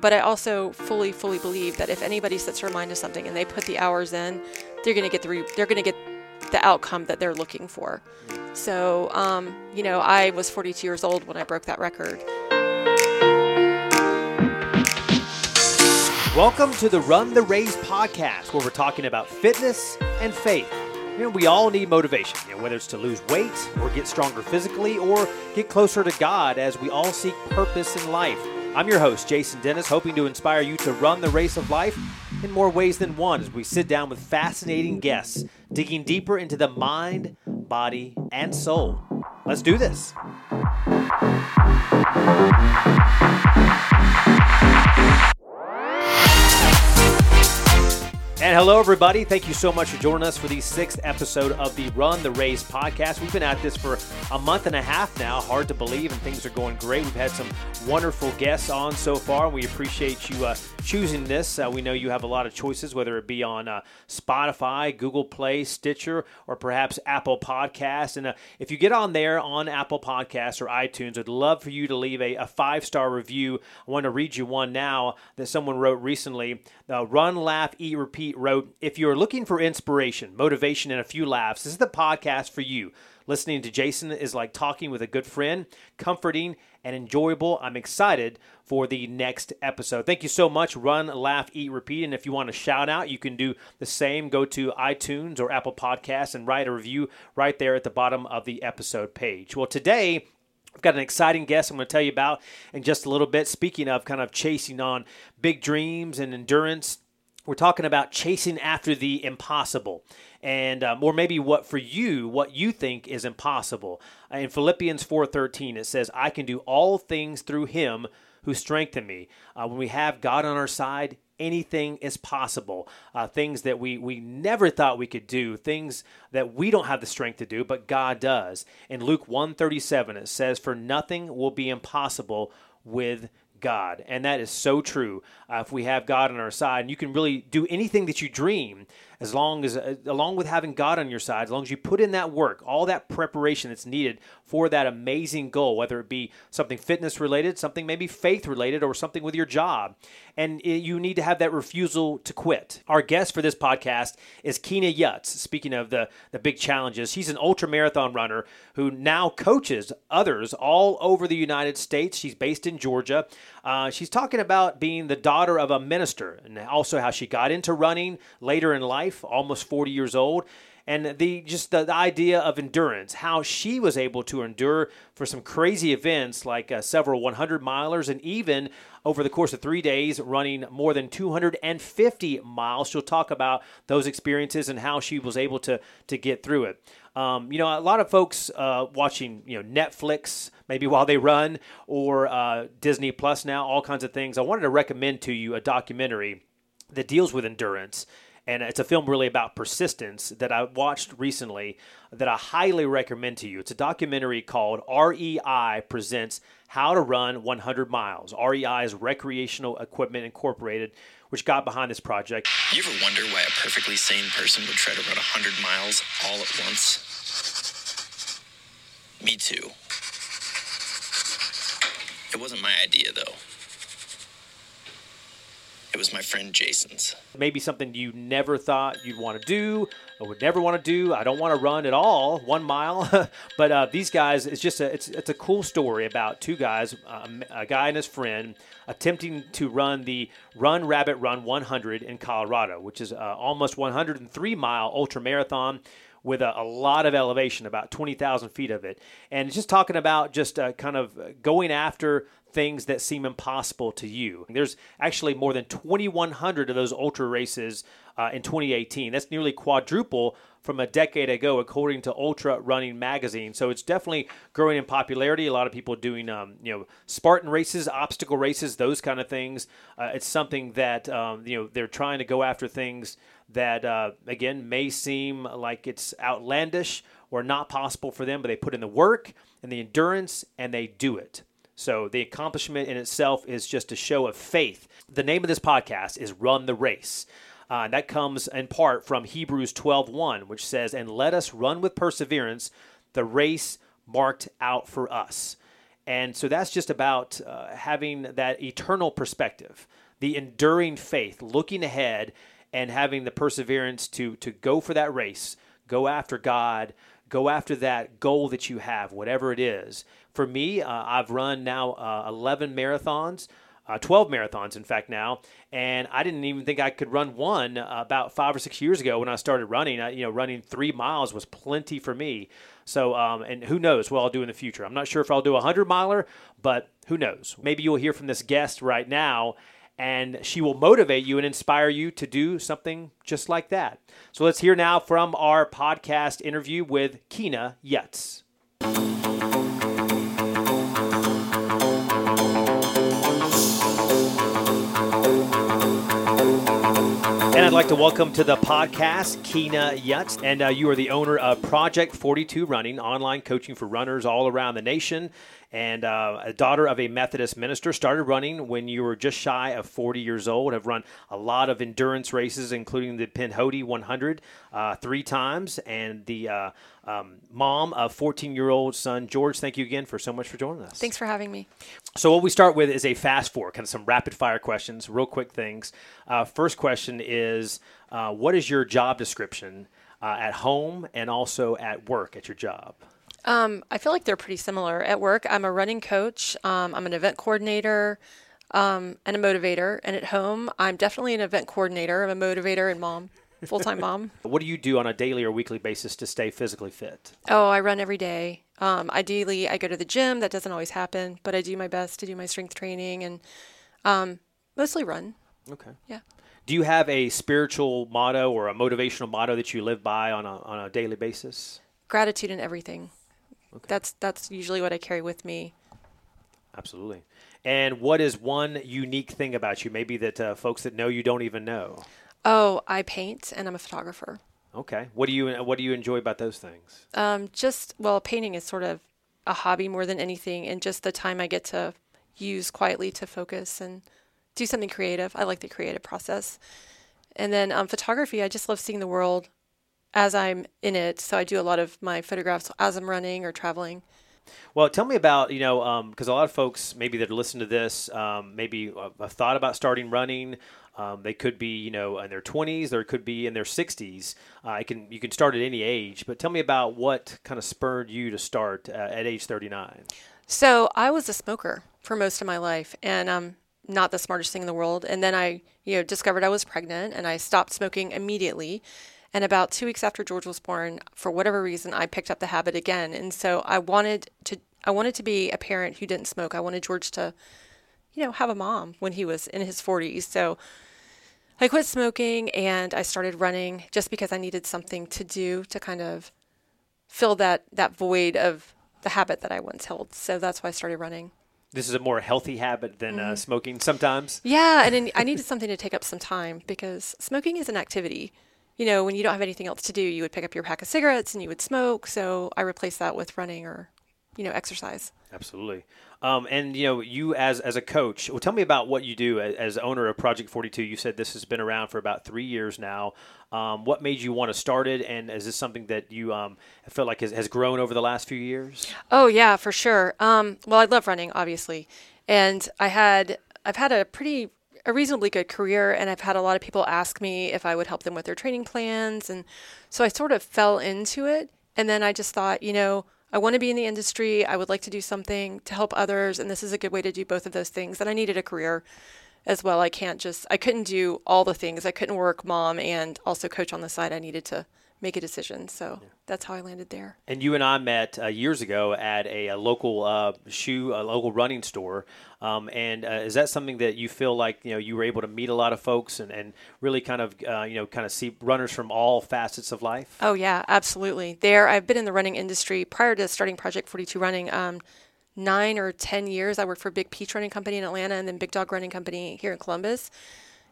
But I also fully, fully believe that if anybody sets their mind to something and they put the hours in, they're going to get the re- they're going to get the outcome that they're looking for. So, um, you know, I was 42 years old when I broke that record. Welcome to the Run the Race podcast, where we're talking about fitness and faith. You know, we all need motivation, you know, whether it's to lose weight or get stronger physically or get closer to God as we all seek purpose in life. I'm your host, Jason Dennis, hoping to inspire you to run the race of life in more ways than one as we sit down with fascinating guests, digging deeper into the mind, body, and soul. Let's do this. And hello, everybody. Thank you so much for joining us for the sixth episode of the Run the Race podcast. We've been at this for a month and a half now. Hard to believe, and things are going great. We've had some wonderful guests on so far, and we appreciate you uh, choosing this. Uh, we know you have a lot of choices, whether it be on uh, Spotify, Google Play, Stitcher, or perhaps Apple Podcasts. And uh, if you get on there on Apple Podcasts or iTunes, I'd love for you to leave a, a five star review. I want to read you one now that someone wrote recently. Uh, Run, laugh, eat, repeat wrote, If you're looking for inspiration, motivation, and a few laughs, this is the podcast for you. Listening to Jason is like talking with a good friend, comforting and enjoyable. I'm excited for the next episode. Thank you so much. Run, laugh, eat, repeat. And if you want to shout out, you can do the same. Go to iTunes or Apple Podcasts and write a review right there at the bottom of the episode page. Well, today, I've got an exciting guest I'm going to tell you about in just a little bit. Speaking of kind of chasing on big dreams and endurance, we're talking about chasing after the impossible. And um, or maybe what for you what you think is impossible. Uh, in philippians 4.13 it says i can do all things through him who strengthened me. Uh, when we have god on our side anything is possible uh, things that we we never thought we could do things that we don't have the strength to do but god does in luke 137 it says for nothing will be impossible with God. And that is so true. Uh, if we have God on our side, and you can really do anything that you dream as long as uh, along with having God on your side, as long as you put in that work, all that preparation that's needed for that amazing goal, whether it be something fitness related, something maybe faith related, or something with your job. And it, you need to have that refusal to quit. Our guest for this podcast is Keena Yutz. Speaking of the, the big challenges, she's an ultra marathon runner who now coaches others all over the United States. She's based in Georgia. Uh, she's talking about being the daughter of a minister and also how she got into running later in life almost 40 years old and the just the, the, idea of endurance, how she was able to endure for some crazy events like uh, several 100 milers, and even over the course of three days, running more than 250 miles. She'll talk about those experiences and how she was able to to get through it. Um, you know, a lot of folks uh, watching, you know, Netflix maybe while they run or uh, Disney Plus now, all kinds of things. I wanted to recommend to you a documentary that deals with endurance and it's a film really about persistence that I watched recently that I highly recommend to you. It's a documentary called REI Presents How to Run 100 Miles. REI is Recreational Equipment Incorporated, which got behind this project. You ever wonder why a perfectly sane person would try to run 100 miles all at once? Me too. It wasn't my idea, though. It was my friend Jason's. Maybe something you never thought you'd want to do or would never want to do. I don't want to run at all, one mile. but uh, these guys, it's just a, it's, it's a cool story about two guys, uh, a guy and his friend, attempting to run the Run Rabbit Run 100 in Colorado, which is uh, almost 103 mile ultra marathon with a, a, lot of elevation, about 20,000 feet of it. And it's just talking about just uh, kind of going after things that seem impossible to you. There's actually more than 2,100 of those ultra races uh, in 2018. That's nearly quadruple from a decade ago, according to Ultra Running Magazine. So it's definitely growing in popularity. A lot of people doing, um, you know, Spartan races, obstacle races, those kind of things. Uh, it's something that um, you know they're trying to go after things that uh, again may seem like it's outlandish or not possible for them, but they put in the work and the endurance and they do it. So the accomplishment in itself is just a show of faith. The name of this podcast is Run the Race. Uh, and that comes in part from Hebrews 12:1, which says, "And let us run with perseverance the race marked out for us." And so that's just about uh, having that eternal perspective, the enduring faith, looking ahead and having the perseverance to to go for that race, go after God, go after that goal that you have, whatever it is. For me, uh, I've run now uh, 11 marathons. Uh, 12 marathons, in fact, now, and I didn't even think I could run one uh, about five or six years ago when I started running. I, you know, running three miles was plenty for me. So, um, and who knows what I'll do in the future? I'm not sure if I'll do a hundred miler, but who knows? Maybe you'll hear from this guest right now and she will motivate you and inspire you to do something just like that. So let's hear now from our podcast interview with Kina Yutz. And I'd like to welcome to the podcast Kina Yutz. And uh, you are the owner of Project 42 Running, online coaching for runners all around the nation and uh, a daughter of a Methodist minister. Started running when you were just shy of 40 years old. Have run a lot of endurance races, including the Pinhoti 100 uh, three times, and the uh, um, mom of 14 year old son George. Thank you again for so much for joining us. Thanks for having me. So what we start with is a fast four, kind of some rapid fire questions, real quick things. Uh, first question is, uh, what is your job description? Uh, at home and also at work at your job? Um, I feel like they're pretty similar. At work, I'm a running coach, um, I'm an event coordinator, um, and a motivator. And at home, I'm definitely an event coordinator, I'm a motivator and mom, full time mom. What do you do on a daily or weekly basis to stay physically fit? Oh, I run every day. Um, ideally, I go to the gym. That doesn't always happen, but I do my best to do my strength training and um, mostly run. Okay. Yeah. Do you have a spiritual motto or a motivational motto that you live by on a, on a daily basis? Gratitude in everything. Okay. That's that's usually what I carry with me. Absolutely. And what is one unique thing about you, maybe that uh, folks that know you don't even know? Oh, I paint and I'm a photographer. Okay. What do you what do you enjoy about those things? Um, just well, painting is sort of a hobby more than anything, and just the time I get to use quietly to focus and do something creative. I like the creative process. And then um, photography, I just love seeing the world as I'm in it. So I do a lot of my photographs as I'm running or traveling. Well, tell me about you know because um, a lot of folks maybe that listen to this um, maybe have thought about starting running. Um, they could be you know in their 20s, or it could be in their 60s. Uh, can you can start at any age, but tell me about what kind of spurred you to start uh, at age 39. So I was a smoker for most of my life, and um, not the smartest thing in the world. And then I you know discovered I was pregnant, and I stopped smoking immediately and about two weeks after George was born, for whatever reason, I picked up the habit again. And so I wanted to I wanted to be a parent who didn't smoke. I wanted George to, you know, have a mom when he was in his 40s. So I quit smoking and I started running just because I needed something to do to kind of fill that that void of the habit that I once held. So that's why I started running. This is a more healthy habit than uh, mm-hmm. uh, smoking sometimes. Yeah, and I needed something to take up some time because smoking is an activity you know, when you don't have anything else to do, you would pick up your pack of cigarettes and you would smoke. So I replaced that with running or, you know, exercise. Absolutely. Um, and you know, you as as a coach, well, tell me about what you do as, as, owner of Project Forty Two. You said this has been around for about three years now. Um, what made you want to start it, and is this something that you um, feel like has, has, grown over the last few years? Oh yeah, for sure. Um, well, I love running, obviously, and I had I've had a pretty a reasonably good career and I've had a lot of people ask me if I would help them with their training plans and so I sort of fell into it and then I just thought, you know, I want to be in the industry. I would like to do something to help others and this is a good way to do both of those things. And I needed a career as well. I can't just I couldn't do all the things. I couldn't work mom and also coach on the side. I needed to make a decision. So yeah. that's how I landed there. And you and I met uh, years ago at a, a local uh, shoe, a local running store. Um, and uh, is that something that you feel like you know you were able to meet a lot of folks and, and really kind of uh, you know kind of see runners from all facets of life? Oh yeah, absolutely. There, I've been in the running industry prior to starting Project Forty Two Running. Um, nine or ten years, I worked for Big Peach Running Company in Atlanta, and then Big Dog Running Company here in Columbus.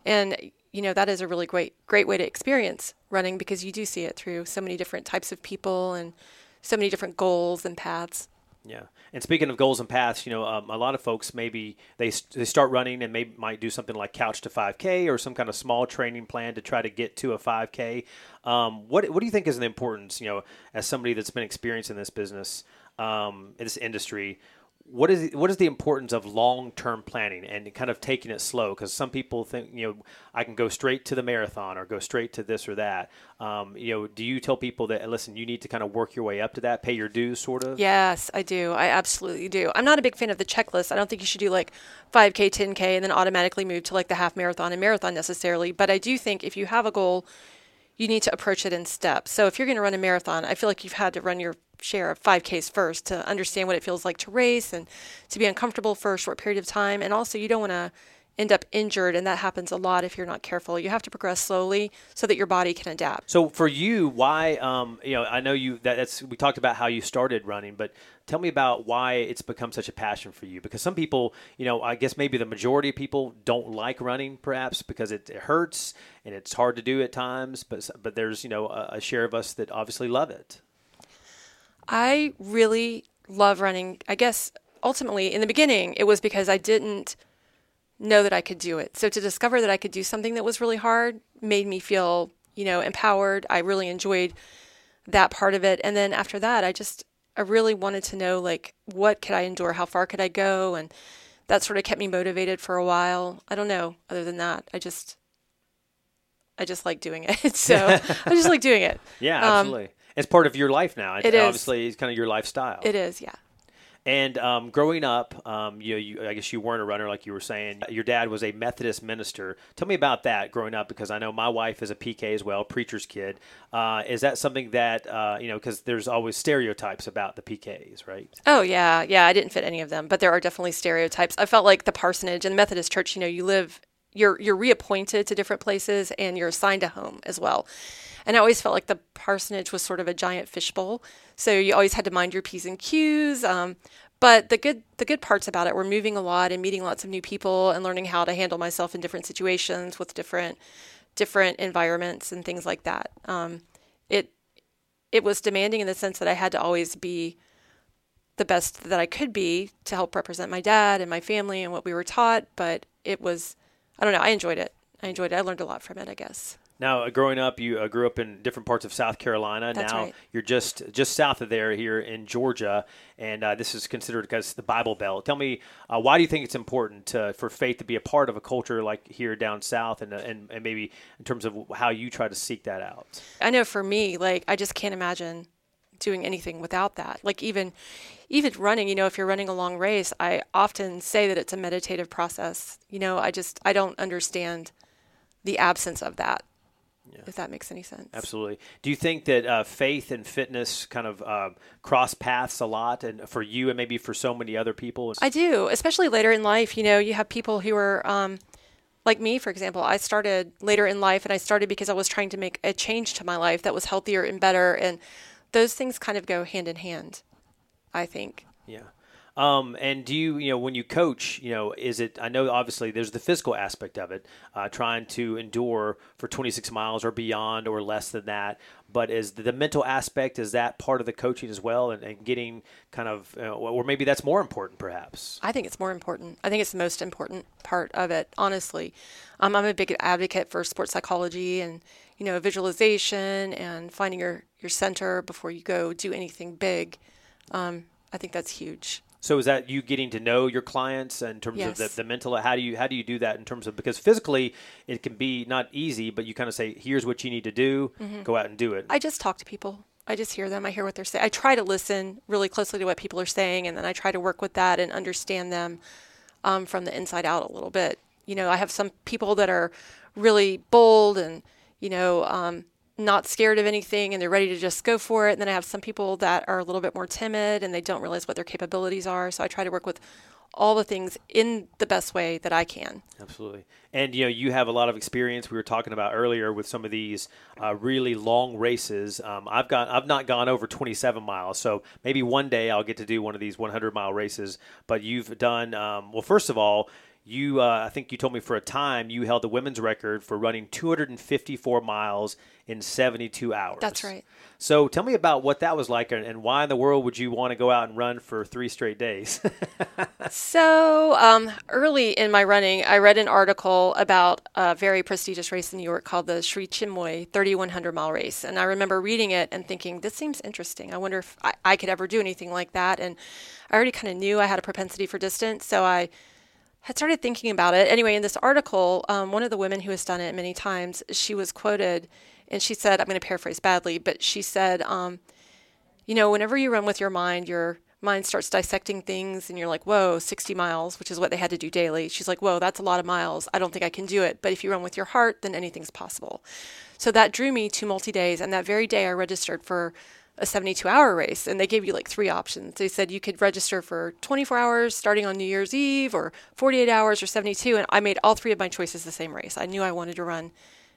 And you know that is a really great great way to experience running because you do see it through so many different types of people and so many different goals and paths. Yeah, and speaking of goals and paths, you know, um, a lot of folks maybe they they start running and maybe might do something like couch to 5K or some kind of small training plan to try to get to a 5K. Um, what what do you think is the importance, you know, as somebody that's been experienced in this business, um, this industry? What is what is the importance of long term planning and kind of taking it slow? Because some people think you know I can go straight to the marathon or go straight to this or that. Um, you know, do you tell people that listen, you need to kind of work your way up to that, pay your dues, sort of? Yes, I do. I absolutely do. I'm not a big fan of the checklist. I don't think you should do like 5K, 10K, and then automatically move to like the half marathon and marathon necessarily. But I do think if you have a goal, you need to approach it in steps. So if you're going to run a marathon, I feel like you've had to run your share of 5Ks first to understand what it feels like to race and to be uncomfortable for a short period of time. And also, you don't want to end up injured, and that happens a lot if you're not careful. You have to progress slowly so that your body can adapt. So for you, why? Um, you know, I know you. That, that's we talked about how you started running, but tell me about why it's become such a passion for you. Because some people, you know, I guess maybe the majority of people don't like running, perhaps because it, it hurts and it's hard to do at times. But but there's you know a, a share of us that obviously love it. I really love running. I guess ultimately, in the beginning, it was because I didn't know that I could do it. So to discover that I could do something that was really hard made me feel, you know, empowered. I really enjoyed that part of it. And then after that, I just I really wanted to know like what could I endure? How far could I go? And that sort of kept me motivated for a while. I don't know. Other than that, I just I just like doing it. so I just like doing it. Yeah, absolutely. Um, it's part of your life now. It is. Obviously, it's kind of your lifestyle. It is, yeah. And um, growing up, um, you, you, I guess you weren't a runner like you were saying. Your dad was a Methodist minister. Tell me about that growing up, because I know my wife is a PK as well, preacher's kid. Uh, is that something that uh, you know? Because there's always stereotypes about the PKs, right? Oh yeah, yeah. I didn't fit any of them, but there are definitely stereotypes. I felt like the parsonage and the Methodist church. You know, you live, you're you're reappointed to different places, and you're assigned a home as well. And I always felt like the parsonage was sort of a giant fishbowl. So you always had to mind your P's and Q's. Um, but the good the good parts about it were moving a lot and meeting lots of new people and learning how to handle myself in different situations with different different environments and things like that. Um, it it was demanding in the sense that I had to always be the best that I could be to help represent my dad and my family and what we were taught. But it was I don't know I enjoyed it. I enjoyed it. I learned a lot from it. I guess. Now, uh, growing up, you uh, grew up in different parts of South Carolina. That's now right. you're just just south of there here in Georgia, and uh, this is considered because the Bible Belt. Tell me, uh, why do you think it's important to, for faith to be a part of a culture like here down south, and, and and maybe in terms of how you try to seek that out? I know for me, like I just can't imagine doing anything without that. Like even even running, you know, if you're running a long race, I often say that it's a meditative process. You know, I just I don't understand the absence of that yeah. if that makes any sense. Absolutely. Do you think that uh, faith and fitness kind of uh, cross paths a lot, and for you and maybe for so many other people? I do, especially later in life. You know, you have people who are. Um, like me, for example, I started later in life and I started because I was trying to make a change to my life that was healthier and better. And those things kind of go hand in hand, I think. Yeah. Um, and do you, you know, when you coach, you know, is it? I know obviously there's the physical aspect of it, uh, trying to endure for 26 miles or beyond or less than that. But is the, the mental aspect is that part of the coaching as well, and, and getting kind of, uh, or maybe that's more important, perhaps. I think it's more important. I think it's the most important part of it, honestly. Um, I'm a big advocate for sports psychology and you know visualization and finding your your center before you go do anything big. Um, I think that's huge. So is that you getting to know your clients in terms yes. of the, the mental? How do you how do you do that in terms of because physically it can be not easy, but you kind of say, here's what you need to do, mm-hmm. go out and do it. I just talk to people. I just hear them. I hear what they're saying. I try to listen really closely to what people are saying, and then I try to work with that and understand them um, from the inside out a little bit. You know, I have some people that are really bold and you know um, not scared of anything and they're ready to just go for it. And then I have some people that are a little bit more timid and they don't realize what their capabilities are. So I try to work with all the things in the best way that I can. Absolutely. And you know, you have a lot of experience. We were talking about earlier with some of these uh, really long races. Um, I've got, I've not gone over 27 miles, so maybe one day I'll get to do one of these 100 mile races. But you've done um, well. First of all, you, uh, I think you told me for a time you held the women's record for running 254 miles in 72 hours. That's right. So tell me about what that was like and, why in the world would you want to go out and run for three straight days? So, um, early in my running, I read an article about a very prestigious race in New York called the Sri Chinmoy 3100 mile race. And I remember reading it and thinking, this seems interesting. I wonder if I, I could ever do anything like that. And I already kind of knew I had a propensity for distance. So I had started thinking about it. Anyway, in this article, um, one of the women who has done it many times, she was quoted and she said, I'm going to paraphrase badly, but she said, um, you know, whenever you run with your mind, your mind starts dissecting things and you're like, whoa, 60 miles, which is what they had to do daily. She's like, whoa, that's a lot of miles. I don't think I can do it. But if you run with your heart, then anything's possible. So that drew me to multi days. And that very day, I registered for a 72 hour race. And they gave you like three options. They said you could register for 24 hours starting on New Year's Eve, or 48 hours, or 72. And I made all three of my choices the same race. I knew I wanted to run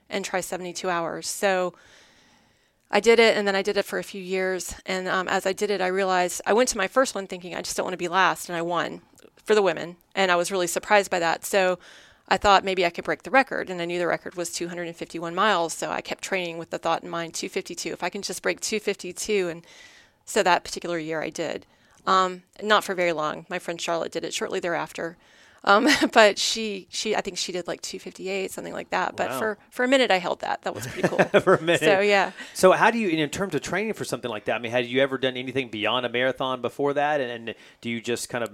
and try 72 hours. So I did it, and then I did it for a few years. And um, as I did it, I realized I went to my first one thinking I just don't want to be last, and I won for the women. And I was really surprised by that. So I thought maybe I could break the record, and I knew the record was 251 miles. So I kept training with the thought in mind 252. If I can just break 252, and so that particular year I did. Um, not for very long. My friend Charlotte did it shortly thereafter. Um, but she, she, I think she did like 258, something like that. But Wow. for, for a minute, I held that. That was pretty cool. for a minute. So yeah. So how do you, in terms of training for something like that? I mean, had you ever done anything beyond a marathon before that? And, and do you just kind of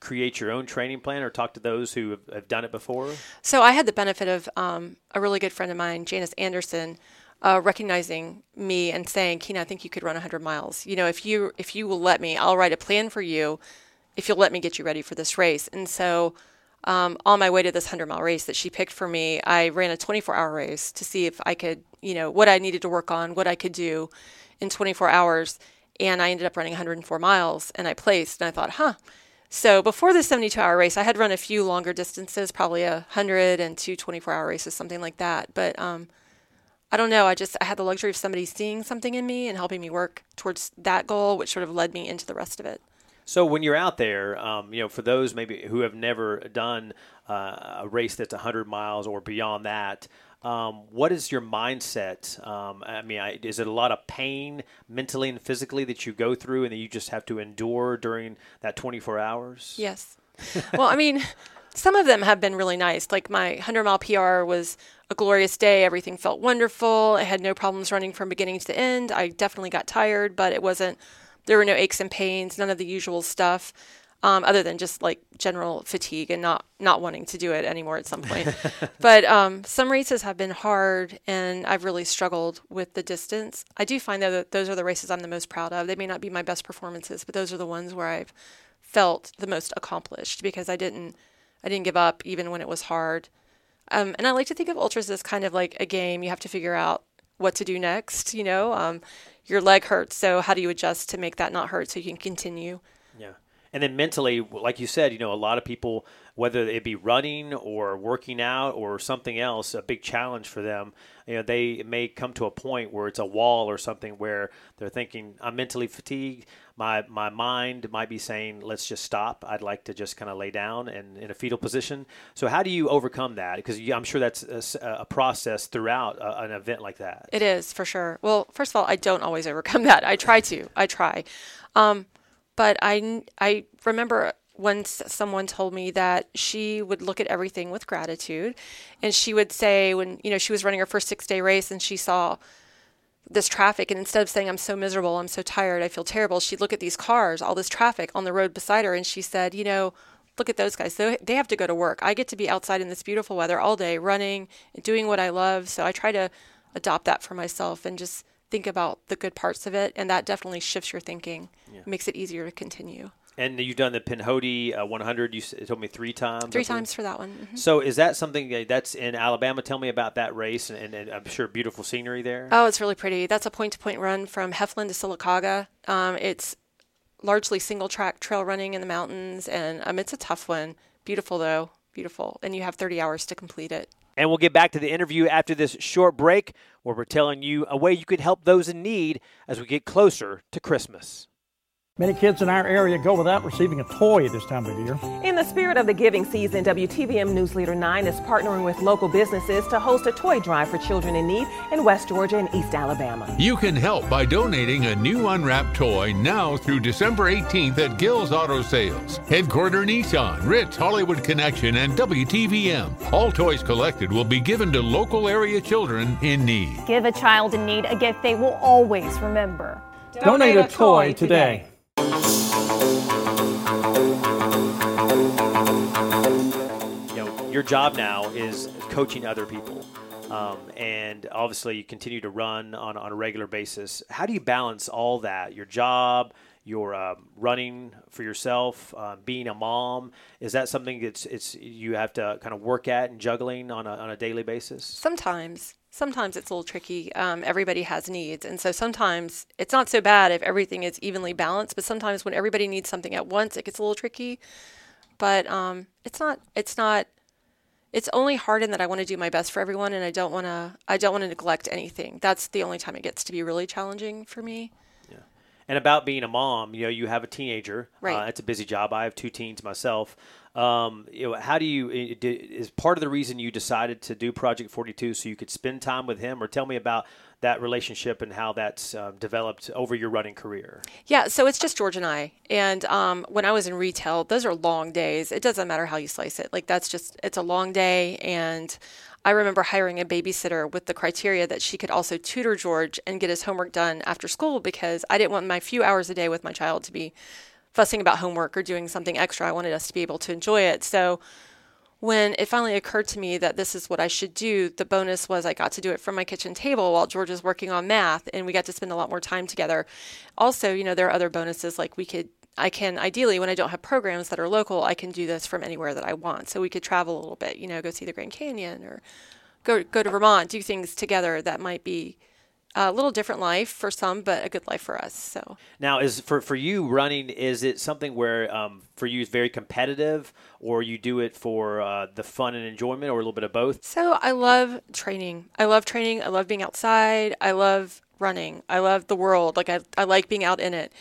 create your own training plan, or talk to those who have, have done it before? So I had the benefit of um, a really good friend of mine, Janice Anderson, uh, recognizing me and saying, "Keena, I think you could run 100 miles. You know, if you if you will let me, I'll write a plan for you. If you'll let me get you ready for this race." And so, um, on my way to this 100 mile race that she picked for me, I ran a 24 hour race to see if I could, you know, what I needed to work on, what I could do in 24 hours. And I ended up running 104 miles, and I placed. And I thought, huh. So before the 72 hour race, I had run a few longer distances, probably a 100 and two 24 hour races, something like that. But um, I don't know. I just I had the luxury of somebody seeing something in me and helping me work towards that goal, which sort of led me into the rest of it. So when you're out there, um, you know, for those maybe who have never done uh, a race that's 100 miles or beyond that, um, what is your mindset? Um, I mean, I, is it a lot of pain mentally and physically that you go through and that you just have to endure during that 24 hours? Yes. well, I mean, some of them have been really nice. Like my 100 mile PR was a glorious day. Everything felt wonderful. I had no problems running from beginning to end. I definitely got tired, but it wasn't, there were no aches and pains, none of the usual stuff. Um, other than just like general fatigue and not not wanting to do it anymore at some point, but um, some races have been hard, and I've really struggled with the distance. I do find though that those are the races I'm the most proud of. They may not be my best performances, but those are the ones where I've felt the most accomplished because I didn't I didn't give up even when it was hard. Um, and I like to think of ultras as kind of like a game. You have to figure out what to do next. You know, um, your leg hurts, so how do you adjust to make that not hurt so you can continue? Yeah. And then mentally, like you said, you know, a lot of people, whether it be running or working out or something else, a big challenge for them, you know, they may come to a point where it's a wall or something where they're thinking, I'm mentally fatigued. My, my mind might be saying, let's just stop. I'd like to just kind of lay down and in a fetal position. So, how do you overcome that? Because I'm sure that's a process throughout a, an event like that. It is for sure. Well, first of all, I don't always overcome that. I try to. I try. Um, but I, I remember once someone told me that she would look at everything with gratitude. And she would say, when, you know, she was running her first six day race and she saw this traffic and instead of saying i'm so miserable i'm so tired i feel terrible she'd look at these cars all this traffic on the road beside her and she said you know look at those guys. They, they have to go to work. I get to be outside in this beautiful weather all day running and doing what i love. So i try to adopt that for myself and just think about the good parts of it and that definitely shifts your thinking makes it easier to continue And you've done the Pinhoti uh, 100, you told me three times. Three times for that one Mhm. So is that something that's in Alabama? Tell me about that race, and, and I'm sure beautiful scenery there. Oh, it's really pretty. That's a point to point run from Heflin to Sylacauga. Um, it's largely single track trail running in the mountains, and um, it's a tough one. Beautiful, though. Beautiful. And you have 30 hours to complete it. And we'll get back to the interview after this short break, where we're telling you a way you could help those in need as we get closer to Christmas. Many kids in our area go without receiving a toy at this time of year. In the spirit of the giving season, WTVM News Leader 9 is partnering with local businesses to host a toy drive for children in need in West Georgia and East Alabama. You can help by donating a new unwrapped toy now through December 18th at Gill's Auto Sales, Headquarter Nissan, Ritz Hollywood Connection, and WTVM. All toys collected will be given to local area children in need. Give a child in need a gift they will always remember. Donate, Donate a, toy, toy today. today. You know, your job now is coaching other people. Um, and obviously, you continue to run on, on a regular basis. How do you balance all that? Your job, your uh, running for yourself, uh, being a mom. Is that something that's it's you have to kind of work at and juggling on a, on a daily basis? Sometimes sometimes it's a little tricky. Um, everybody has needs. And so sometimes it's not so bad if everything is evenly balanced, but sometimes when everybody needs something at once, it gets a little tricky. But um, it's not, it's not, it's only hard in that I want to do my best for everyone and I don't want to, I don't want to neglect anything. That's the only time it gets to be really challenging for me. Yeah. And about being a mom, you know, you have a teenager. Right. Uh, it's a busy job. I have two teens myself. Um, you know, how do you is part of the reason you decided to do Project 42 so you could spend time with him, or tell me about that relationship and how that's uh, developed over your running career? Yeah, so it's just George and I. And um, when I was in retail, those are long days. It doesn't matter how you slice it. Like that's just it's a long day, and I remember hiring a babysitter with the criteria that she could also tutor George and get his homework done after school because I didn't want my few hours a day with my child to be fussing about homework or doing something extra. I wanted us to be able to enjoy it. So when it finally occurred to me that this is what I should do, the bonus was I got to do it from my kitchen table while George was working on math and we got to spend a lot more time together. Also, you know, there are other bonuses like we could I can ideally when I don't have programs that are local, I can do this from anywhere that I want. So we could travel a little bit, you know, go see the Grand Canyon or go go to Vermont, do things together that might be a little different life for some, but a good life for us. So now, is for for you running? Is it something where um, for you is very competitive, or you do it for uh, the fun and enjoyment, or a little bit of both? So I love training. I love training. I love being outside. I love running. I love the world. Like I, I like being out in it.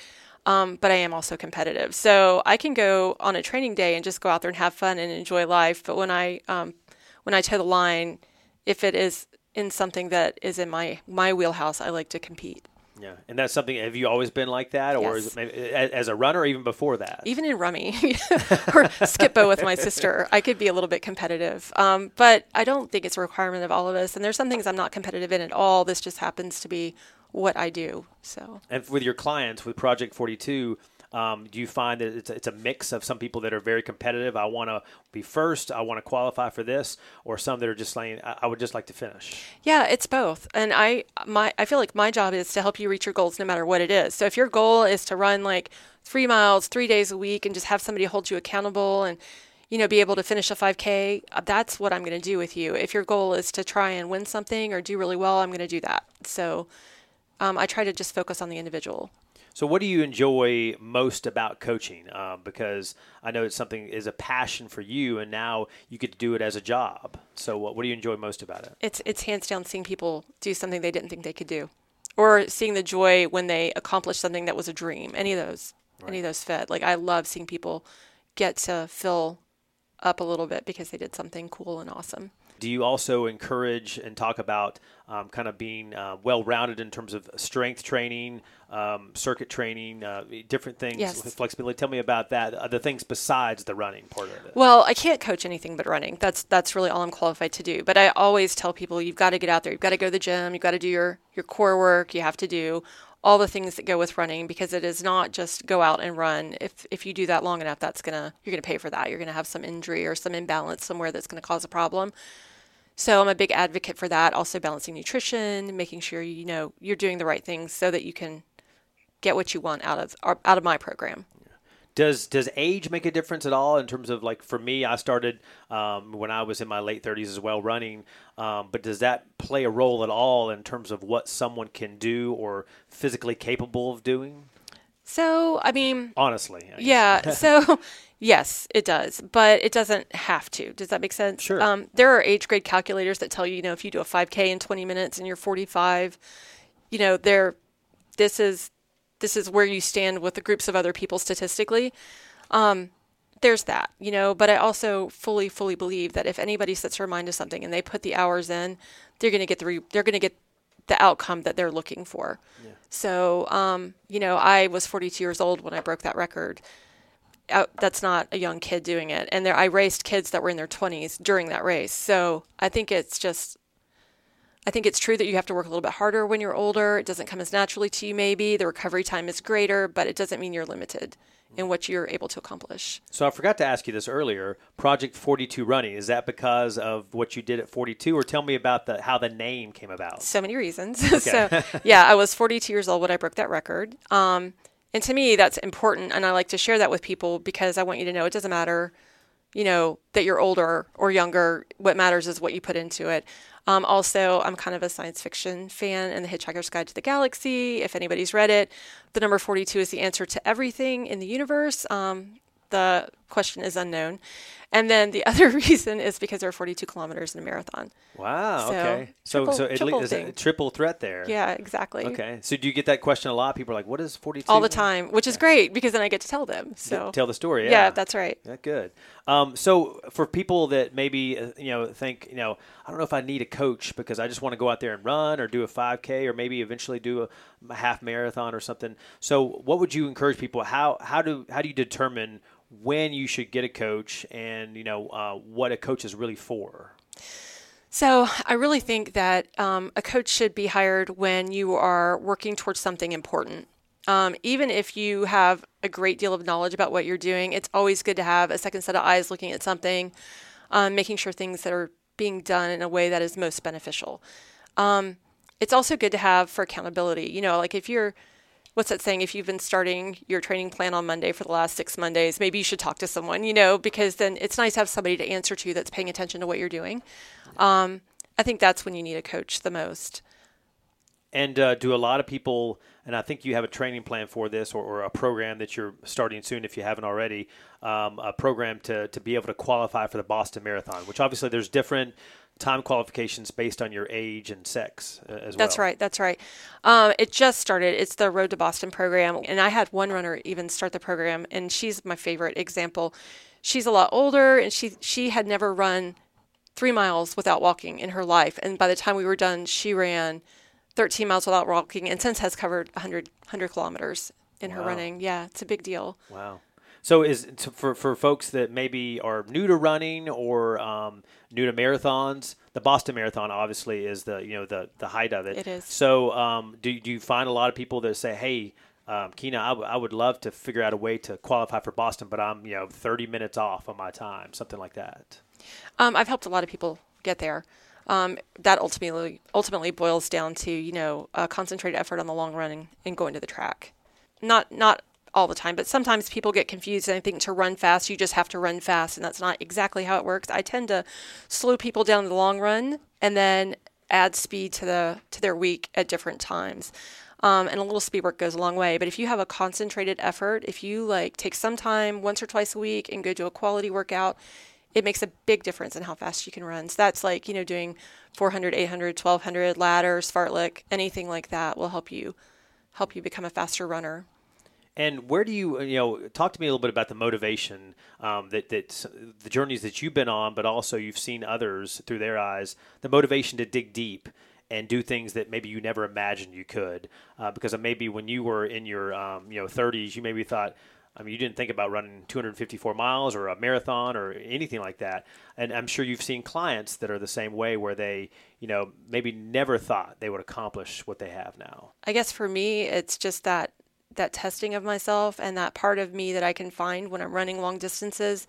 Um, but I am also competitive. So I can go on a training day and just go out there and have fun and enjoy life. But when I um, when I toe the line, if it is in something that is in my my wheelhouse, I like to compete. Yeah, and that's something. Have you always been like that, or yes. is it maybe, as a runner, even before that? Even in rummy or Skip-Bo with my sister, I could be a little bit competitive. Um, but I don't think it's a requirement of all of us. And there's some things I'm not competitive in at all. This just happens to be what I do. So. And with your clients with Project 42 um, do you find that it's a, it's a mix of some people that are very competitive? I want to be first. I want to qualify for this, or some that are just saying, I, I would just like to finish. Yeah, it's both. And I my I feel like my job is to help you reach your goals no matter what it is. So if your goal is to run like three miles three days a week and just have somebody hold you accountable and you know be able to finish a 5k uh, that's what i'm going to do with you if your goal is to try and win something or do really well i'm going to do that so um, i try to just focus on the individual so, what do you enjoy most about coaching? Um, because I know it's something is a passion for you, and now you get to do it as a job. So, what, what do you enjoy most about it? It's it's hands down seeing people do something they didn't think they could do, or seeing the joy when they accomplish something that was a dream. Any of those, right. any of those fit. Like I love seeing people get to fill up a little bit because they did something cool and awesome. Do you also encourage and talk about um, kind of being uh, well rounded in terms of strength training, um, circuit training, uh, different things, yes. flexibility? Tell me about that. Uh, the things besides the running part of it. Well, I can't coach anything but running. That's that's really all I'm qualified to do. But I always tell people you've got to get out there. You've got to go to the gym. You've got to do your your core work. You have to do all the things that go with running because it is not just go out and run. If if you do that long enough, that's gonna you're gonna pay for that. You're gonna have some injury or some imbalance somewhere that's gonna cause a problem. So I'm a big advocate for that. Also balancing nutrition, making sure you know you're doing the right things so that you can get what you want out of out of my program. Does does age make a difference at all in terms of like for me? I started um, when I was in my late 30s as well running, um, but does that play a role at all in terms of what someone can do or physically capable of doing? So I mean, honestly, I yeah. so Yes, it does, but it doesn't have to. Does that make sense? Sure. Um, there are age grade calculators that tell you, you know, if you do a 5K in 20 minutes and you're 45, you know, there, this is this is where you stand with the groups of other people statistically. Um, there's that, you know, but I also fully, fully believe that if anybody sets their mind to something and they put the hours in, they're going to get the re- they're going to get the outcome that they're looking for. Yeah. So, um, you know, I was 42 years old when I broke that record. I, that's not a young kid doing it, and there I raced kids that were in their 20s during that race. So I think it's just I think it's true that you have to work a little bit harder when you're older. It doesn't come as naturally to you, maybe. The recovery time is greater, but it doesn't mean you're limited in what you're able to accomplish. So I forgot to ask you this earlier. Project 42 running is that because of what you did at 42, or tell me about the how the name came about? So many reasons. Okay. so yeah, I was 42 years old when I broke that record. Um, and to me, that's important, and I like to share that with people because I want you to know it doesn't matter, you know, that you're older or younger. What matters is what you put into it. Um, also, I'm kind of a science fiction fan and The Hitchhiker's Guide to the Galaxy. If anybody's read it, the number 42 is the answer to everything in the universe. Um, the question is unknown. And then the other reason is because there are 42 kilometers in a marathon. Wow. So, okay. So triple, so it is a triple threat there. Yeah, exactly. Okay. So do you get that question a lot? People are like, "What is 42?" All the time, which is great because then I get to tell them. So tell the story. Yeah, yeah that's right. Yeah, good. Um, so for people that maybe uh, you know think you know I don't know if I need a coach because I just want to go out there and run or do a 5K or maybe eventually do a, a half marathon or something. So what would you encourage people? How how do how do you determine when you should get a coach and you know uh, what a coach is really for. So i really think that um, a coach should be hired when you are working towards something important. Um, even if you have a great deal of knowledge about what you're doing it's always good to have a second set of eyes looking at something um, making sure things that are being done in a way that is most beneficial. Um, it's also good to have for accountability. You know like if you're what's that saying? If you've been starting your training plan on Monday for the last six Mondays, maybe you should talk to someone, you know, because then it's nice to have somebody to answer to that's paying attention to what you're doing. Um, I think that's when you need a coach the most. And uh, do a lot of people, and I think you have a training plan for this or, or a program that you're starting soon if you haven't already, um, a program to, to be able to qualify for the Boston Marathon, which obviously there's different time qualifications based on your age and sex uh, as well. That's right. That's right. Um, it just started. It's the Road to Boston program, and I had one runner even start the program, and she's my favorite example. She's a lot older, and she she had never run three miles without walking in her life, and by the time we were done, she ran 13 miles without walking, and since has covered 100 100 kilometers in wow. her running. Yeah, it's a big deal. Wow. So is for for folks that maybe are new to running or um, new to marathons, the Boston Marathon obviously is the you know the the height of it. It is. So um, do do you find a lot of people that say, hey? Um, Kina, I, w- I would love to figure out a way to qualify for Boston, but I'm you know 30 minutes off on my time, something like that. Um, I've helped a lot of people get there. Um, that ultimately ultimately boils down to you know a concentrated effort on the long run and, and going to the track. Not not all the time, but sometimes people get confused and I think to run fast, you just have to run fast, and that's not exactly how it works. I tend to slow people down in the long run and then add speed to the to their week at different times. Um, and a little speed work goes a long way. But if you have a concentrated effort, if you like take some time once or twice a week and go do a quality workout, it makes a big difference in how fast you can run. So that's like, you know, doing 400, 800, 1200 ladders, fartlek, anything like that will help you help you become a faster runner. And where do you, you know, talk to me a little bit about the motivation um, that that the journeys that you've been on, but also you've seen others through their eyes, the motivation to dig deep and do things that maybe you never imagined you could. Uh, because maybe when you were in your, um, you know, 30s, you maybe thought, I mean, you didn't think about running 254 miles or a marathon or anything like that. And I'm sure you've seen clients that are the same way where they, you know, maybe never thought they would accomplish what they have now. I guess for me, it's just that that testing of myself and that part of me that I can find when I'm running long distances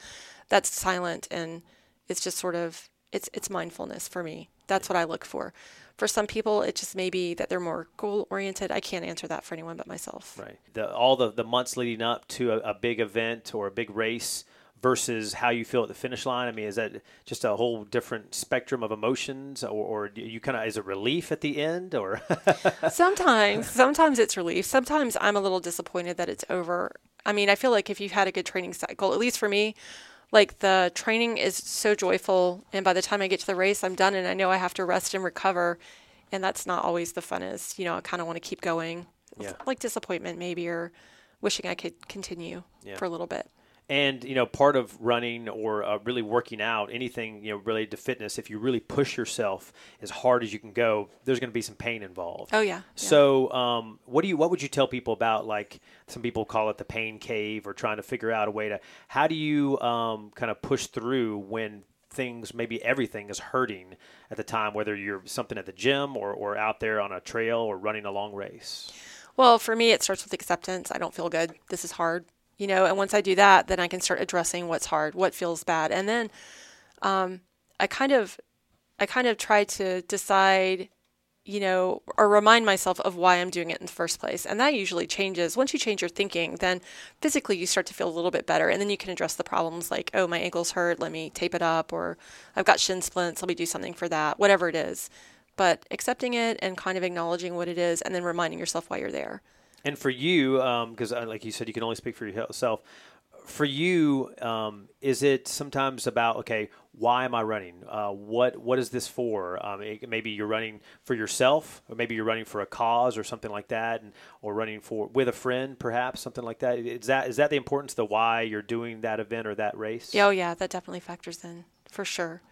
that's silent and it's just sort of it's it's mindfulness for me. That's what I look for. For some people, it just may be that they're more goal oriented. I can't answer that for anyone but myself. Right. The, all the, the months leading up to a, a big event or a big race, versus how you feel at the finish line? I mean, is that just a whole different spectrum of emotions, or, or you kind of is it relief at the end, or sometimes sometimes it's relief. Sometimes I'm a little disappointed that it's over. I mean, I feel like if you've had a good training cycle, at least for me, like the training is so joyful, and by the time I get to the race, I'm done, and I know I have to rest and recover, and that's not always the funnest. You know, I kind of want to keep going. Yeah. like disappointment maybe or wishing I could continue Yeah. for a little bit. And you know, part of running or uh, really working out, anything you know related to fitness, if you really push yourself as hard as you can go, there's going to be some pain involved. Oh yeah. yeah. So, um, what do you what would you tell people about like some people call it the pain cave or trying to figure out a way to how do you um, kind of push through when things maybe everything is hurting at the time, whether you're something at the gym or, or out there on a trail or running a long race. Well, for me, it starts with acceptance. I don't feel good. This is hard, you know. And once I do that, then I can start addressing what's hard, what feels bad, and then um, I kind of, I kind of try to decide, you know, or remind myself of why I'm doing it in the first place. And that usually changes once you change your thinking. Then physically, you start to feel a little bit better, and then you can address the problems like, oh, my ankle's hurt. Let me tape it up, or I've got shin splints. Let me do something for that. Whatever it is but accepting it and kind of acknowledging what it is and then reminding yourself why you're there. And for you, because uh, like you said, you can only speak for yourself. For you, um, is it sometimes about okay, why am I running? Uh, what what is this for? Um, it, maybe you're running for yourself, or maybe you're running for a cause or something like that, and or running for with a friend, perhaps something like that. Is that is that the importance, of the why you're doing that event or that race? Oh yeah, that definitely factors in for sure.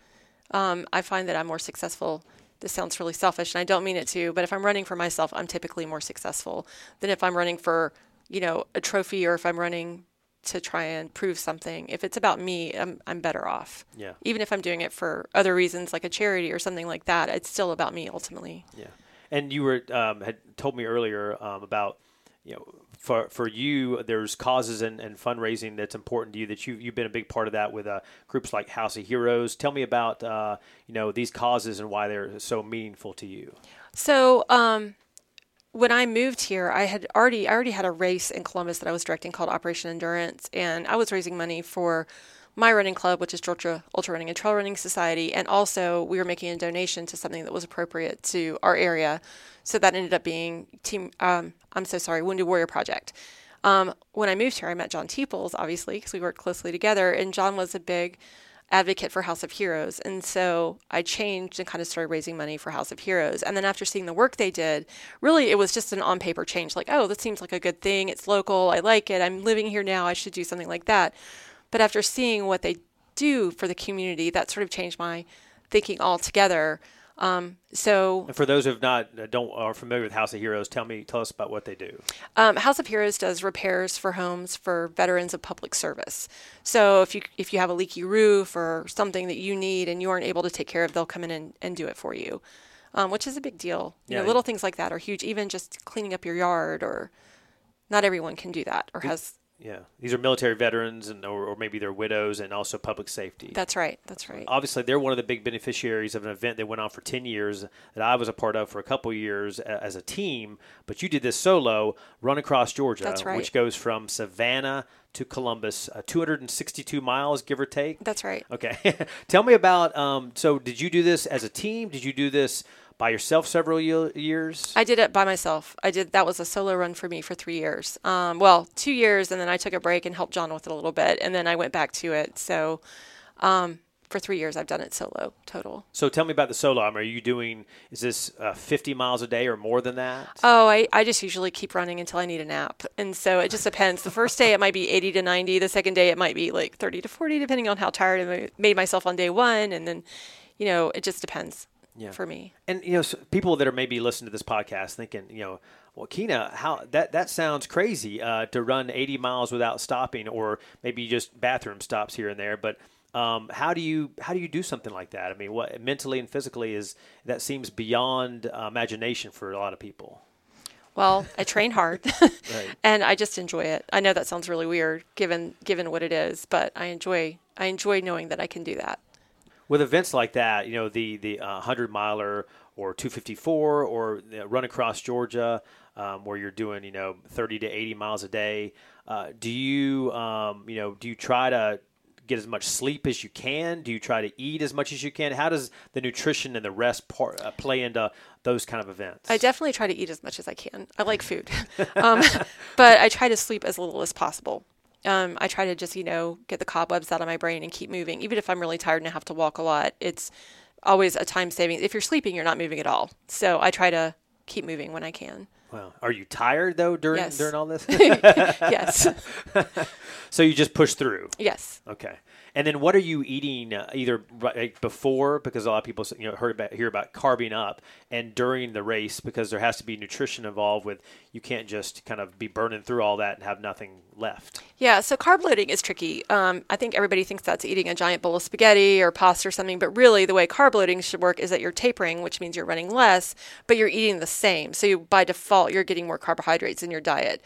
Um, I find that I'm more successful this sounds really selfish and I don't mean it to, but if I'm running for myself, I'm typically more successful than if I'm running for, you know, a trophy or if I'm running to try and prove something. If it's about me, I'm, I'm better off. Yeah. Even if I'm doing it for other reasons like a charity or something like that, it's still about me ultimately. Yeah. And you were um, had told me earlier um, about you know for for you there's causes and, and fundraising that's important to you that you you've been a big part of that with uh, groups like House of Heroes. Tell me about uh, you know these causes and why they're so meaningful to you. So um, when I moved here, I had already I already had a race in Columbus that I was directing called Operation Endurance, and I was raising money for my running club, which is Georgia Ultra Running and Trail Running Society, and also we were making a donation to something that was appropriate to our area. So that ended up being Team. Um, I'm so sorry, Wounded Warrior Project. Um, when I moved here, I met John Teeples, obviously, because we worked closely together, and John was a big advocate for House of Heroes. And so I changed and kind of started raising money for House of Heroes. And then after seeing the work they did, really it was just an on paper change like, oh, this seems like a good thing. It's local. I like it. I'm living here now. I should do something like that. But after seeing what they do for the community, that sort of changed my thinking altogether. Um, so, And for those who have not uh, don't are familiar with House of Heroes, tell me tell us about what they do. um, House of Heroes does repairs for homes for veterans of public service. So if you if you have a leaky roof or something that you need and you aren't able to take care of, they'll come in and, and do it for you, um, which is a big deal. You Yeah. know, little things like that are huge. Even just cleaning up your yard, or not everyone can do that or has. Yeah, these are military veterans and or, or maybe they're widows and also public safety. That's right. That's right. obviously they're one of the big beneficiaries of an event that went on for 10 years that I was a part of for a couple years as a team, but you did this solo run across Georgia, That's right. which goes from Savannah to Columbus, uh, 262 miles, give or take. That's right. Okay. Tell me about, um, so did you do this as a team? Did you do this by yourself several ye- years? I did it by myself. I did that was a solo run for me for three years. Um, well, two years, and then I took a break and helped John with it a little bit, and then I went back to it. So, um, for three years, I've done it solo total. so tell me about the solo. I mean, are you doing, is this uh, 50 miles a day or more than that? Oh, I, I just usually keep running until I need a nap. And so it just depends. The first day it might be 80 to 90. The second day it might be like 30 to 40, depending on how tired I made myself on day one. And then, you know, it just depends Yeah. for me. And you know, s people that are maybe listening to this podcast thinking, you know, well, Keena, how that that sounds crazy uh, to run 80 miles without stopping, or maybe just bathroom stops here and there. But um, how do you how do you do something like that? I mean, what mentally and physically is that seems beyond uh, imagination for a lot of people. Well, I train hard and I just enjoy it. I know that sounds really weird given given what it is, but I enjoy I enjoy knowing that I can do that. With events like that, you know, the the uh, hundred miler or 254 or the run across Georgia, um, where you're doing you know 30 to 80 miles a day. Uh, do you um, you know do you try to get as much sleep as you can? Do you try to eat as much as you can? How does the nutrition and the rest part, uh, play into those kind of events? I definitely try to eat as much as I can. I like food, um, but I try to sleep as little as possible. Um, I try to just, you know, get the cobwebs out of my brain and keep moving. Even if I'm really tired and I have to walk a lot, it's always a time saving. If you're sleeping, you're not moving at all. So I try to keep moving when I can. Wow. Are you tired though during Yes. during all this? yes. so you just push through. Yes. Okay. And then what are you eating uh, either right before because a lot of people you know heard about hear about carbing up and during the race because there has to be nutrition involved with you can't just kind of be burning through all that and have nothing left. Yeah, so carb loading is tricky. Um, I think everybody thinks that's eating a giant bowl of spaghetti or pasta or something, but really the way carb loading should work is that you're tapering, which means you're running less, but you're eating the same. So you, by default, you're getting more carbohydrates in your diet.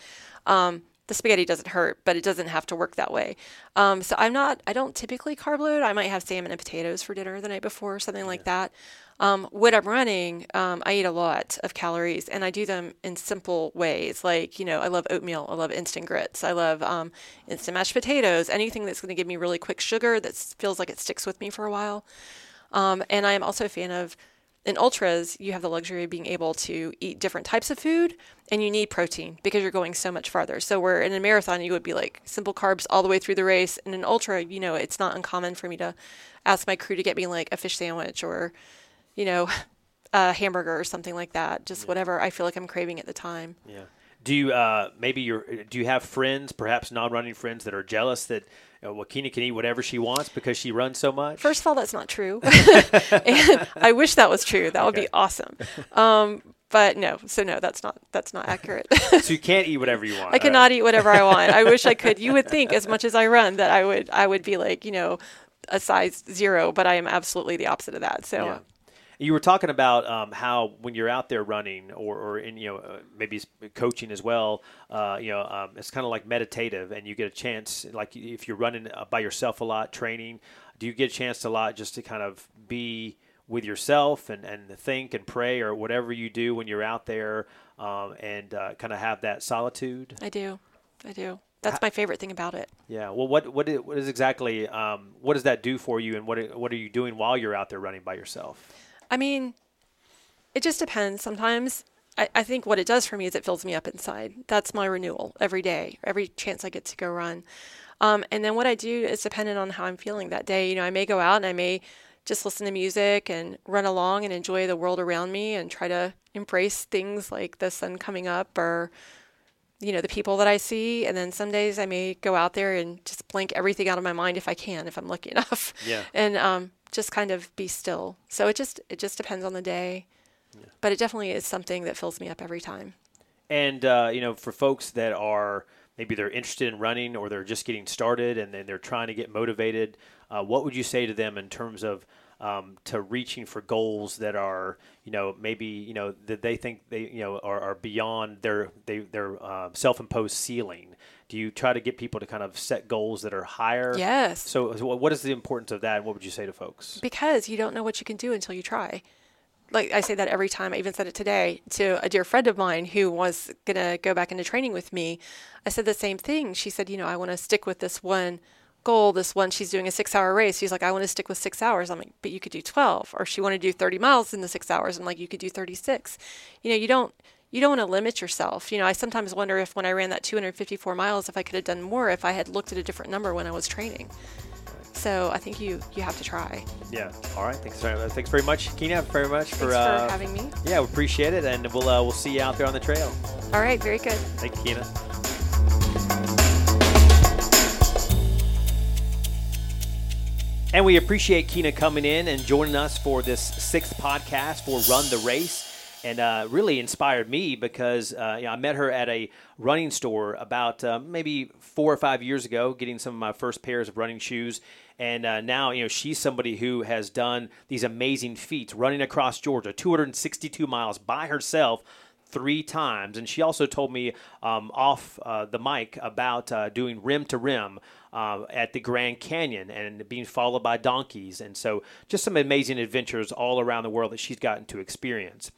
Um, the spaghetti doesn't hurt, but it doesn't have to work that way. Um, so I'm not, I don't typically carb load. I might have salmon and potatoes for dinner the night before or something like that. Um, when I'm running, um, I eat a lot of calories and I do them in simple ways. Like, you know, I love oatmeal, I love instant grits, I love um, instant mashed potatoes, anything that's going to give me really quick sugar that feels like it sticks with me for a while. Um, and I am also a fan of, in ultras, you have the luxury of being able to eat different types of food and you need protein because you're going so much farther. So, where in a marathon, you would be like simple carbs all the way through the race. And in ultra, you know, it's not uncommon for me to ask my crew to get me like a fish sandwich or, you know, a hamburger or something like that. Just whatever I feel like I'm craving at the time. Yeah. Do you uh, maybe you're do you have friends, perhaps non-running friends, that are jealous that you know, Wakina can eat whatever she wants because she runs so much? First of all, that's not true. I wish that was true. That would be awesome. Um, but no, so no, that's not that's not accurate. so you can't eat whatever you want. I cannot eat whatever I want. I wish I could. You would think as much as I run that I would I would be like, you know, a size zero, but I am absolutely the opposite of that. So Yeah. You were talking about um, how when you're out there running, or, or in you know uh, maybe coaching as well, uh, you know um, it's kind of like meditative, and you get a chance. Like if you're running uh, by yourself a lot, training, do you get a chance a lot just to kind of be with yourself and, and think and pray or whatever you do when you're out there, um, and uh, kind of have that solitude? I do. I do. That's my favorite thing about it. Yeah. Well, what what is, what is exactly um, what does that do for you, and what what are you doing while you're out there running by yourself? I mean, it just depends. Sometimes I, I think what it does for me is it fills me up inside. That's my renewal every day, every chance I get to go run. Um, and then what I do is dependent on how I'm feeling that day. You know, I may go out and I may just listen to music and run along and enjoy the world around me and try to embrace things like the sun coming up or you know the people that I see and then some days I may go out there and just blank everything out of my mind if I can if I'm lucky enough Yeah. and um, just kind of be still. So it just it just depends on the day. But it definitely is something that fills me up every time. And uh, you know, for folks that are maybe they're interested in running or they're just getting started and then they're trying to get motivated, uh, what would you say to them in terms of um, to reaching for goals that are you know maybe you know that they think they you know are, are beyond their they, their uh, self-imposed ceiling? Do you try to get people to kind of set goals that are higher? Yes. So, what is the importance of that? And what would you say to folks? because you don't know what you can do until you try. Like I say that every time. I even said it today to a dear friend of mine who was gonna go back into training with me. I said the same thing. She said, you know, I want to stick with this one goal. This one, she's doing a six-hour race. She's like, I want to stick with six hours. I'm like, but you could do twelve. Or she wanted to do thirty miles in the six hours. I'm like, you could do thirty-six. You know, you don't. You don't want to limit yourself. You know, I sometimes wonder if when I ran that 254 miles, if I could have done more if I had looked at a different number when I was training. So I think you you have to try. Yeah. All right. Thanks very, much. thanks very much, Keena, very much for, uh, having me. Yeah, we appreciate it, and we'll uh, we'll see you out there on the trail. All right, very good. Thank you, Keena. And we appreciate Keena coming in and joining us for this sixth podcast for Run the Race. And uh, really inspired me because uh, you know, I met her at a running store about uh, maybe four or five years ago, getting some of my first pairs of running shoes. And uh, now, you know, she's somebody who has done these amazing feats, running across Georgia, 262 miles by herself three times. And she also told me um, off uh, the mic about uh, doing rim to rim uh, at the Grand Canyon and being followed by donkeys. And so just some amazing adventures all around the world that she's gotten to experience.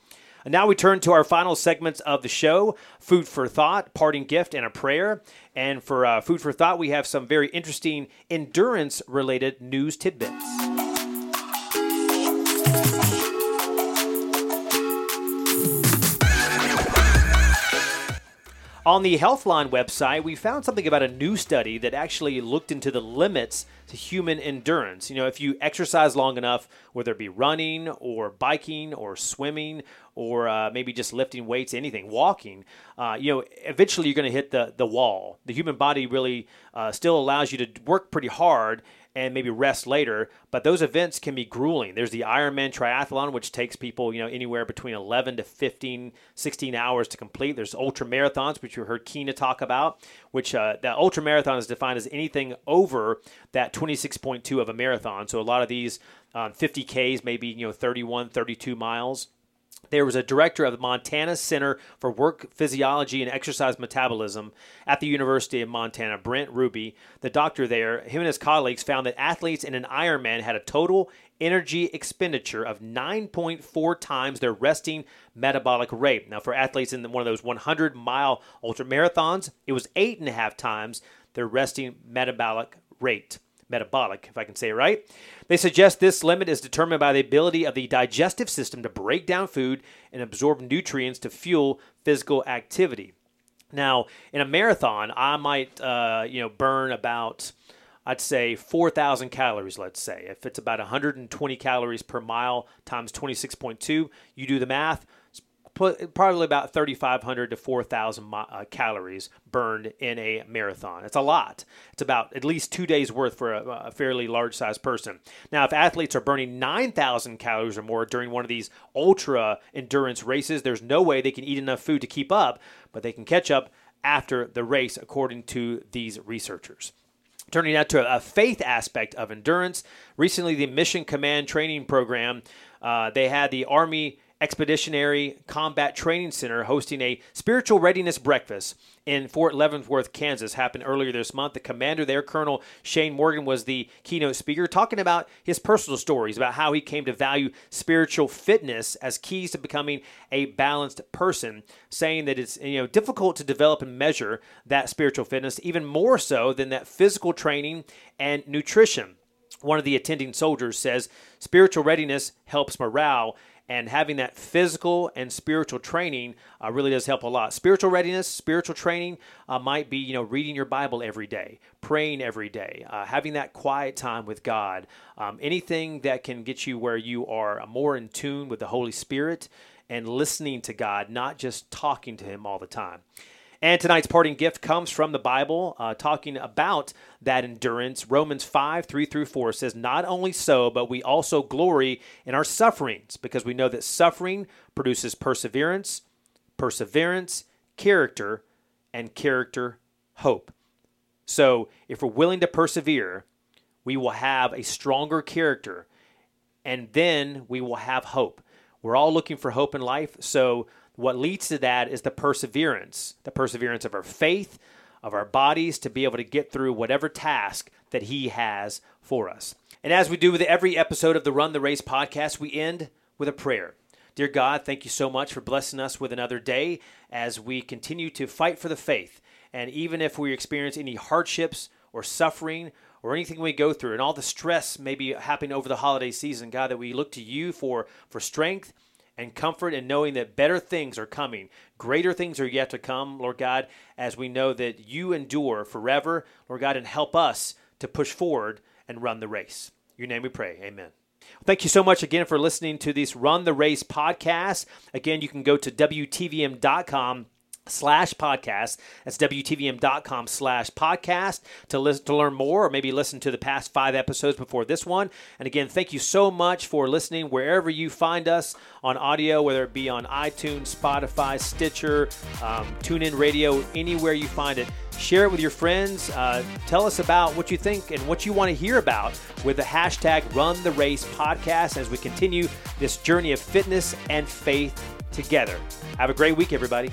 And now we turn to our final segments of the show food for thought, parting gift, and a prayer. And for uh, food for thought, we have some very interesting endurance related news tidbits. On the Healthline website, we found something about a new study that actually looked into the limits to human endurance. You know, if you exercise long enough, whether it be running or biking or swimming or uh, maybe just lifting weights, anything, walking, uh, you know, eventually you're going to hit the, the wall. The human body really uh, still allows you to work pretty hard and maybe rest later. But those events can be grueling. There's the Ironman triathlon, which takes people, you know, anywhere between 11 to 15, 16 hours to complete. There's ultra marathons, which you heard Keena talk about, which uh, that ultra marathon is defined as anything over that 26.2 of a marathon. So a lot of these um, 50Ks, maybe, you know, 31, 32 miles. There was a director of the Montana Center for Work Physiology and Exercise Metabolism at the University of Montana, Brent Ruby. The doctor there, him and his colleagues found that athletes in an Ironman had a total energy expenditure of 9.4 times their resting metabolic rate. Now, for athletes in one of those 100 mile ultra marathons, it was eight and a half times their resting metabolic rate metabolic, if I can say it right. They suggest this limit is determined by the ability of the digestive system to break down food and absorb nutrients to fuel physical activity. Now, in a marathon, I might, uh, you know, burn about, I'd say, 4,000 calories, let's say. If it's about 120 calories per mile times 26.2, you do the math, probably about 3,500 to 4,000 uh, calories burned in a marathon. It's a lot. It's about at least two days worth for a, a fairly large sized person. Now, if athletes are burning 9,000 calories or more during one of these ultra endurance races, there's no way they can eat enough food to keep up, but they can catch up after the race, according to these researchers. Turning now to a faith aspect of endurance. Recently, the Mission Command Training Program, uh, they had the Army Expeditionary Combat Training Center hosting a spiritual readiness breakfast in Fort Leavenworth, Kansas. Happened earlier this month. The commander there, Colonel Shane Morgan, was the keynote speaker, talking about his personal stories about how he came to value spiritual fitness as keys to becoming a balanced person, saying that it's you know difficult to develop and measure that spiritual fitness, even more so than that physical training and nutrition. One of the attending soldiers says spiritual readiness helps morale and having that physical and spiritual training uh, really does help a lot. Spiritual readiness, spiritual training uh, might be you know reading your Bible every day, praying every day, uh, having that quiet time with God, um, anything that can get you where you are more in tune with the Holy Spirit and listening to God, not just talking to Him all the time. And tonight's parting gift comes from the Bible, uh, talking about that endurance. Romans 5 3 through 4 says, Not only so, but we also glory in our sufferings, because we know that suffering produces perseverance, perseverance, character, and character, hope. So if we're willing to persevere, we will have a stronger character, and then we will have hope. We're all looking for hope in life, so what leads to that is the perseverance, the perseverance of our faith, of our bodies to be able to get through whatever task that He has for us. And as we do with every episode of the Run the Race podcast, we end with a prayer. Dear God, thank you so much for blessing us with another day as we continue to fight for the faith. And even if we experience any hardships or suffering or anything we go through and all the stress maybe happening over the holiday season, God, that we look to you for, for strength and comfort in knowing that better things are coming. Greater things are yet to come, Lord God, as we know that you endure forever, Lord God, and help us to push forward and run the race. Your name we pray. Amen. Thank you so much again for listening to this Run the Race podcast. Again, you can go to WTVM.com slash podcast. That's WTVM.com slash podcast to listen to learn more or maybe listen to the past five episodes before this one. And again, thank you so much for listening wherever you find us on audio, whether it be on iTunes, Spotify, Stitcher, um, TuneIn Radio, anywhere you find it. Share it with your friends. Uh, tell us about what you think and what you want to hear about with the hashtag Run the Race podcast as we continue this journey of fitness and faith together. Have a great week, everybody.